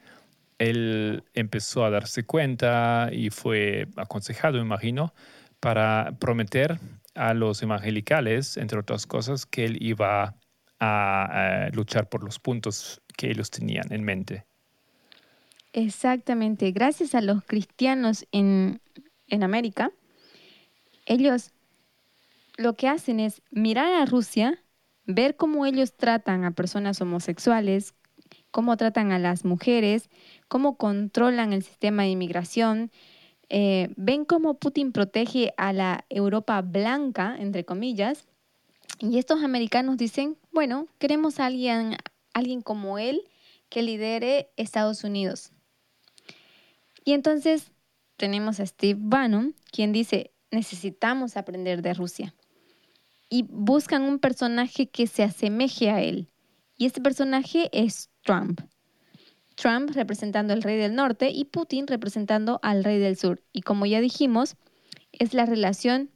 él empezó a darse cuenta y fue aconsejado, imagino, para prometer a los evangelicales, entre otras cosas, que él iba a, luchar por los puntos que ellos tenían en mente. Exactamente. Gracias a los cristianos en, en América, ellos lo que hacen es mirar a Rusia, ver cómo ellos tratan a personas homosexuales, cómo tratan a las mujeres, cómo controlan el sistema de inmigración, eh, ven cómo Putin protege a la Europa blanca, entre comillas, y estos americanos dicen, bueno, queremos a alguien, alguien como él que lidere Estados Unidos. Y entonces tenemos a Steve Bannon, quien dice, necesitamos aprender de Rusia. Y buscan un personaje que se asemeje a él. Y este personaje es Trump. Trump representando al rey del norte y Putin representando al rey del sur. Y como ya dijimos, es la relación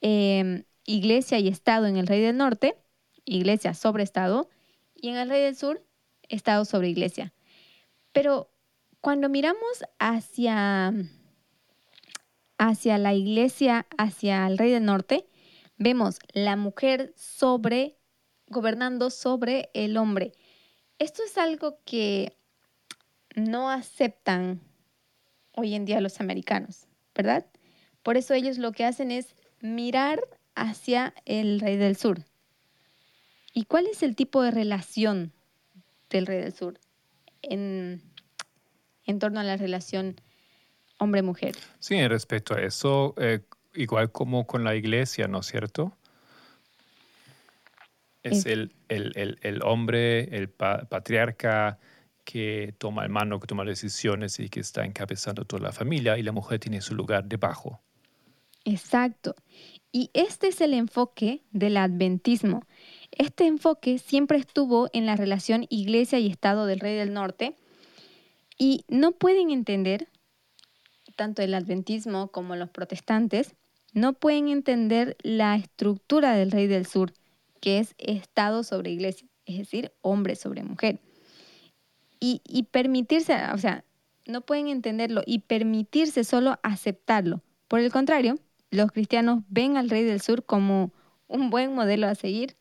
em, iglesia y Estado en el rey del norte, iglesia sobre Estado, y en el rey del sur, Estado sobre iglesia. Pero cuando miramos hacia, hacia la iglesia, hacia el rey del norte, vemos la mujer sobre, gobernando sobre el hombre. Esto es algo que no aceptan hoy en día los americanos, ¿verdad? Por eso ellos lo que hacen es mirar hacia el rey del sur. ¿Y cuál es el tipo de relación del rey del sur? En, en torno a la relación hombre-mujer. Sí, respecto a eso, eh, igual como con la iglesia, ¿no es cierto? Es, el, el, hombre, el patriarca que toma el mano, que toma decisiones y que está encabezando toda la familia y la mujer tiene su lugar debajo. Exacto. Y este es el enfoque del adventismo. Este enfoque siempre estuvo en la relación iglesia y Estado del Rey del Norte, y no pueden entender, tanto el adventismo como los protestantes, no pueden entender la estructura del rey del sur, que es Estado sobre iglesia, es decir, hombre sobre mujer. Y, permitirse, o sea, no pueden entenderlo y permitirse solo aceptarlo. Por el contrario, los cristianos ven al rey del sur como un buen modelo a seguir,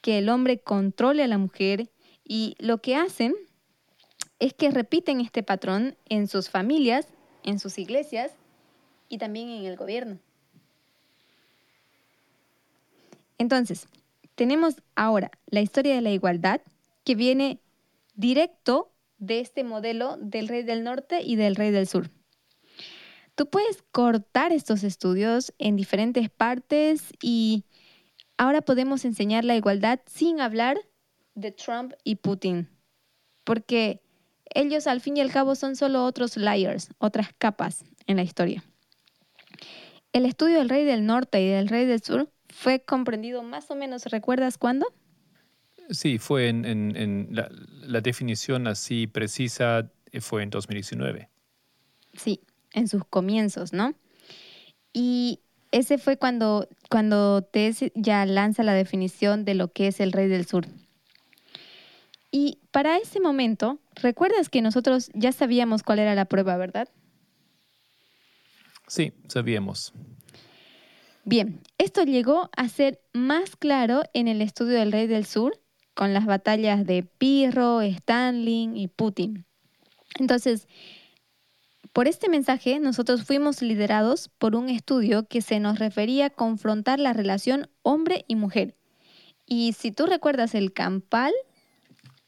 que el hombre controle a la mujer y lo que hacen es que repiten este patrón en sus familias, en sus iglesias y también en el gobierno. Entonces, tenemos ahora la historia de la igualdad que viene directo de este modelo del rey del norte y del rey del sur. Tú puedes cortar estos estudios en diferentes partes y ahora podemos enseñar la igualdad sin hablar de Trump y Putin, porque ellos al fin y al cabo son solo otros layers, otras capas en la historia. El estudio del rey del norte y del rey del sur fue comprendido más o menos, ¿recuerdas cuándo? Sí, fue en, la, definición así precisa eh, fue en 2019. Sí, en sus comienzos, ¿no? Y ese fue cuando, cuando Tess ya lanza la definición de lo que es el rey del sur. Y para ese momento, recuerdas que nosotros ya sabíamos cuál era la prueba, ¿verdad? Sí, sabíamos. Bien, esto llegó a ser más claro en el estudio del Rey del Sur, con las batallas de Pirro, Stanley y Putin. Entonces, por este mensaje, nosotros fuimos liderados por un estudio que se nos refería a confrontar la relación hombre y mujer. Y si tú recuerdas el Campal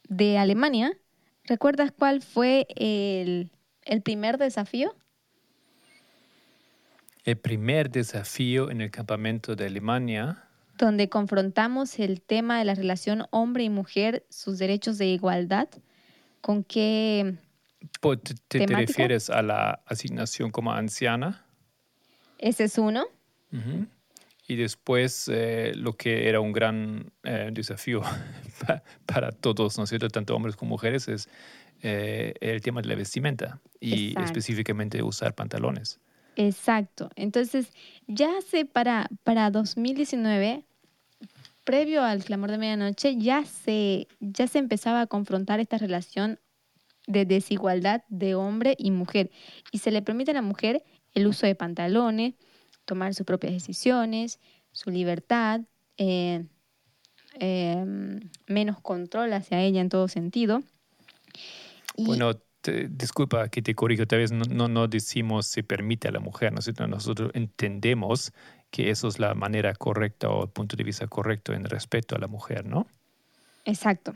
de Alemania, ¿recuerdas cuál fue el, el primer desafío? El primer desafío en el campamento de Alemania, donde confrontamos el tema de la relación hombre y mujer, sus derechos de igualdad, con qué ¿te, te- te refieres a la asignación como anciana? ese es uno. Ujú. Y después eh, lo que era un gran eh, desafío pa- para todos, ¿no es cierto? Tanto hombres como mujeres, es eh, el tema de la vestimenta y Exacto. específicamente usar pantalones. Exacto. Entonces, ya hace para, para 2019, previo al clamor de medianoche, ya se, ya se empezaba a confrontar esta relación de desigualdad de hombre y mujer. Y se le permite a la mujer el uso de pantalones, tomar sus propias decisiones, su libertad, eh, eh, menos control hacia ella en todo sentido. Disculpa que te corrijo, tal vez no, decimos se permite a la mujer, ¿no es cierto? Nosotros entendemos que eso es la manera correcta o el punto de vista correcto en respeto a la mujer, ¿no? Exacto.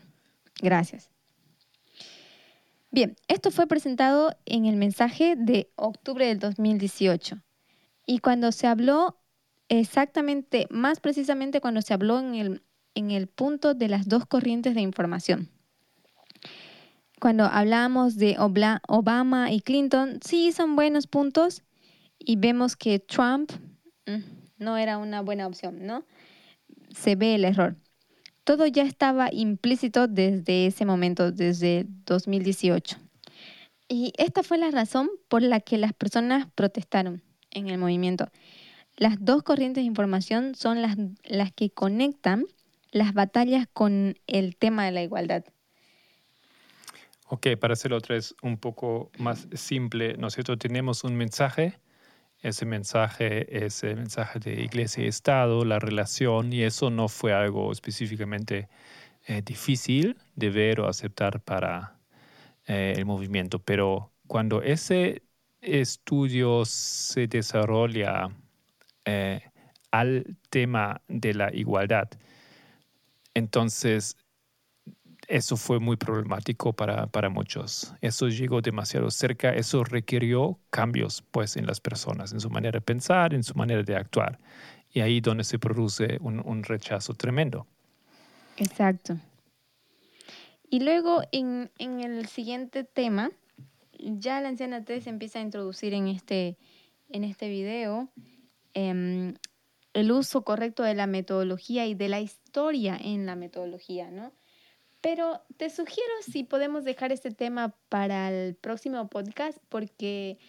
Gracias. Bien, esto fue presentado en el mensaje de octubre del 2018. Y cuando se habló exactamente, más precisamente cuando se habló en el, en el punto de las dos corrientes de información. Cuando hablábamos de Obama y Clinton, sí son buenos puntos y vemos que Trump mm, no era una buena opción, ¿no? Se ve el error todo ya estaba implícito desde ese momento, desde 2018. Y esta fue la razón por la que las personas protestaron en el movimiento. Las dos corrientes de información son las, las que conectan las batallas con el tema de la igualdad. Ok, para hacerlo otra vez un poco más simple, ¿no es cierto? Tenemos un mensaje, ese mensaje es el mensaje de iglesia y Estado, la relación, y eso no fue algo específicamente eh, difícil de ver o aceptar para eh, el movimiento, pero cuando ese estudio se desarrolla eh, al tema de la igualdad, entonces eso fue muy problemático para, para muchos. Eso llegó demasiado cerca, eso requirió cambios pues en las personas, en su manera de pensar, en su manera de actuar. Y ahí donde se produce un, un rechazo tremendo. Exacto. Y luego en, en el siguiente tema, ya la anciana T se empieza a introducir en este, en este video em, el uso correcto de la metodología y de la historia en la metodología, ¿no? Pero te sugiero si podemos dejar este tema para el próximo podcast, porque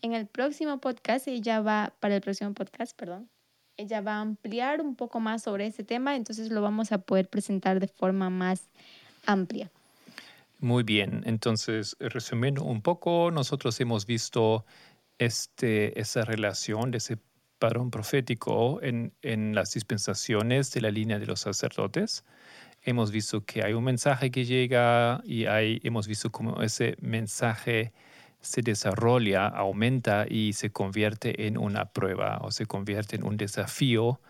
en el próximo podcast ella va, para el próximo podcast, perdón, ella va a ampliar un poco más sobre ese tema, entonces lo vamos a poder presentar de forma más amplia. Muy bien, entonces resumiendo un poco, nosotros hemos visto este, esa relación de ese padrón profético en, en las dispensaciones de la línea de los sacerdotes. Hemos visto que hay un mensaje que llega y hay, hemos visto cómo ese mensaje se desarrolla, aumenta y se convierte en una prueba o se convierte en un desafío.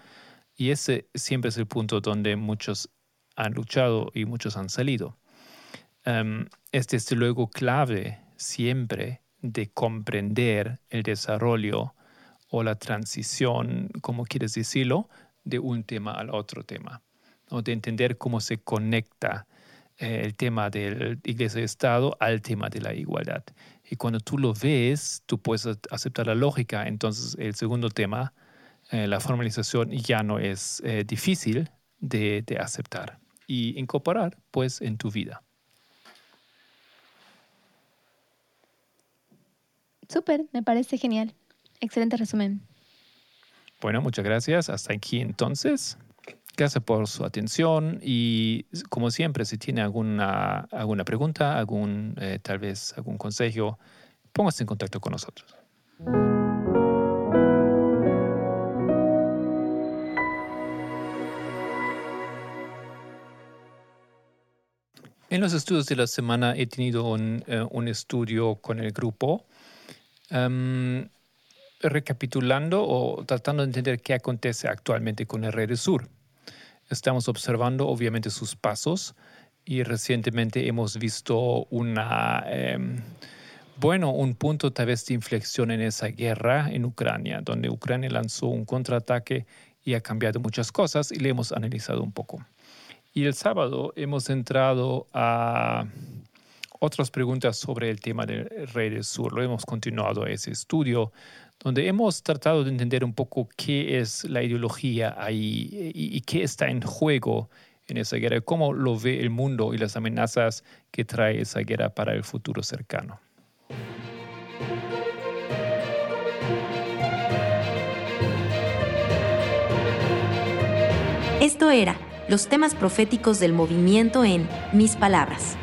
Y ese siempre es el punto donde muchos han luchado y muchos han salido. Um, es desde luego clave siempre de comprender el desarrollo o la transición, como quieres decirlo, de un tema al otro tema, o de entender cómo se conecta eh, el tema de iglesia y Estado al tema de la igualdad. Y cuando tú lo ves, tú puedes aceptar la lógica. Entonces, el segundo tema, eh, la formalización, ya no es eh, difícil de, de aceptar y incorporar, pues, en tu vida. Súper, me parece genial. Excelente resumen. Bueno, muchas gracias. Hasta aquí entonces. Gracias por su atención y como siempre, si tiene alguna, alguna pregunta, algún, eh, tal vez algún consejo, póngase en contacto con nosotros. En los estudios de la semana he tenido un, eh, un estudio con el grupo. Em, recapitulando o tratando de entender qué acontece actualmente con el Red Sur. Estamos observando obviamente sus pasos y recientemente hemos visto una, em, bueno, un punto tal vez de inflexión en esa guerra en Ucrania, donde Ucrania lanzó un contraataque y ha cambiado muchas cosas y le hemos analizado un poco. Y el sábado hemos entrado a otras preguntas sobre el tema del Rey del Sur. Lo hemos continuado ese estudio donde hemos tratado de entender un poco qué es la ideología ahí y, qué está en juego en esa guerra, cómo lo ve el mundo y las amenazas que trae esa guerra para el futuro cercano. Esto era los temas proféticos del movimiento en Mis Palabras.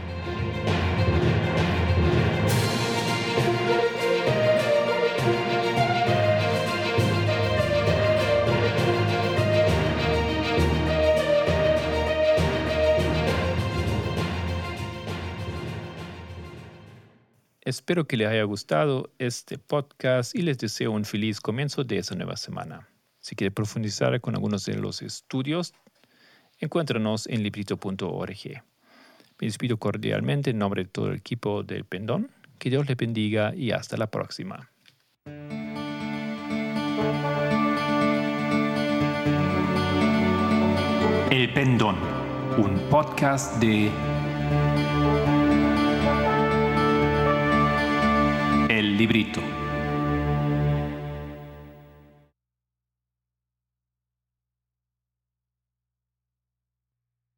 Espero que les haya gustado este podcast y les deseo un feliz comienzo de esa nueva semana. Si quiere profundizar con algunos de los estudios, encuéntranos en librito.org. Me despido cordialmente en nombre de todo el equipo del Pendón. Que Dios le bendiga y hasta la próxima. El Pendón, un podcast de El Librito.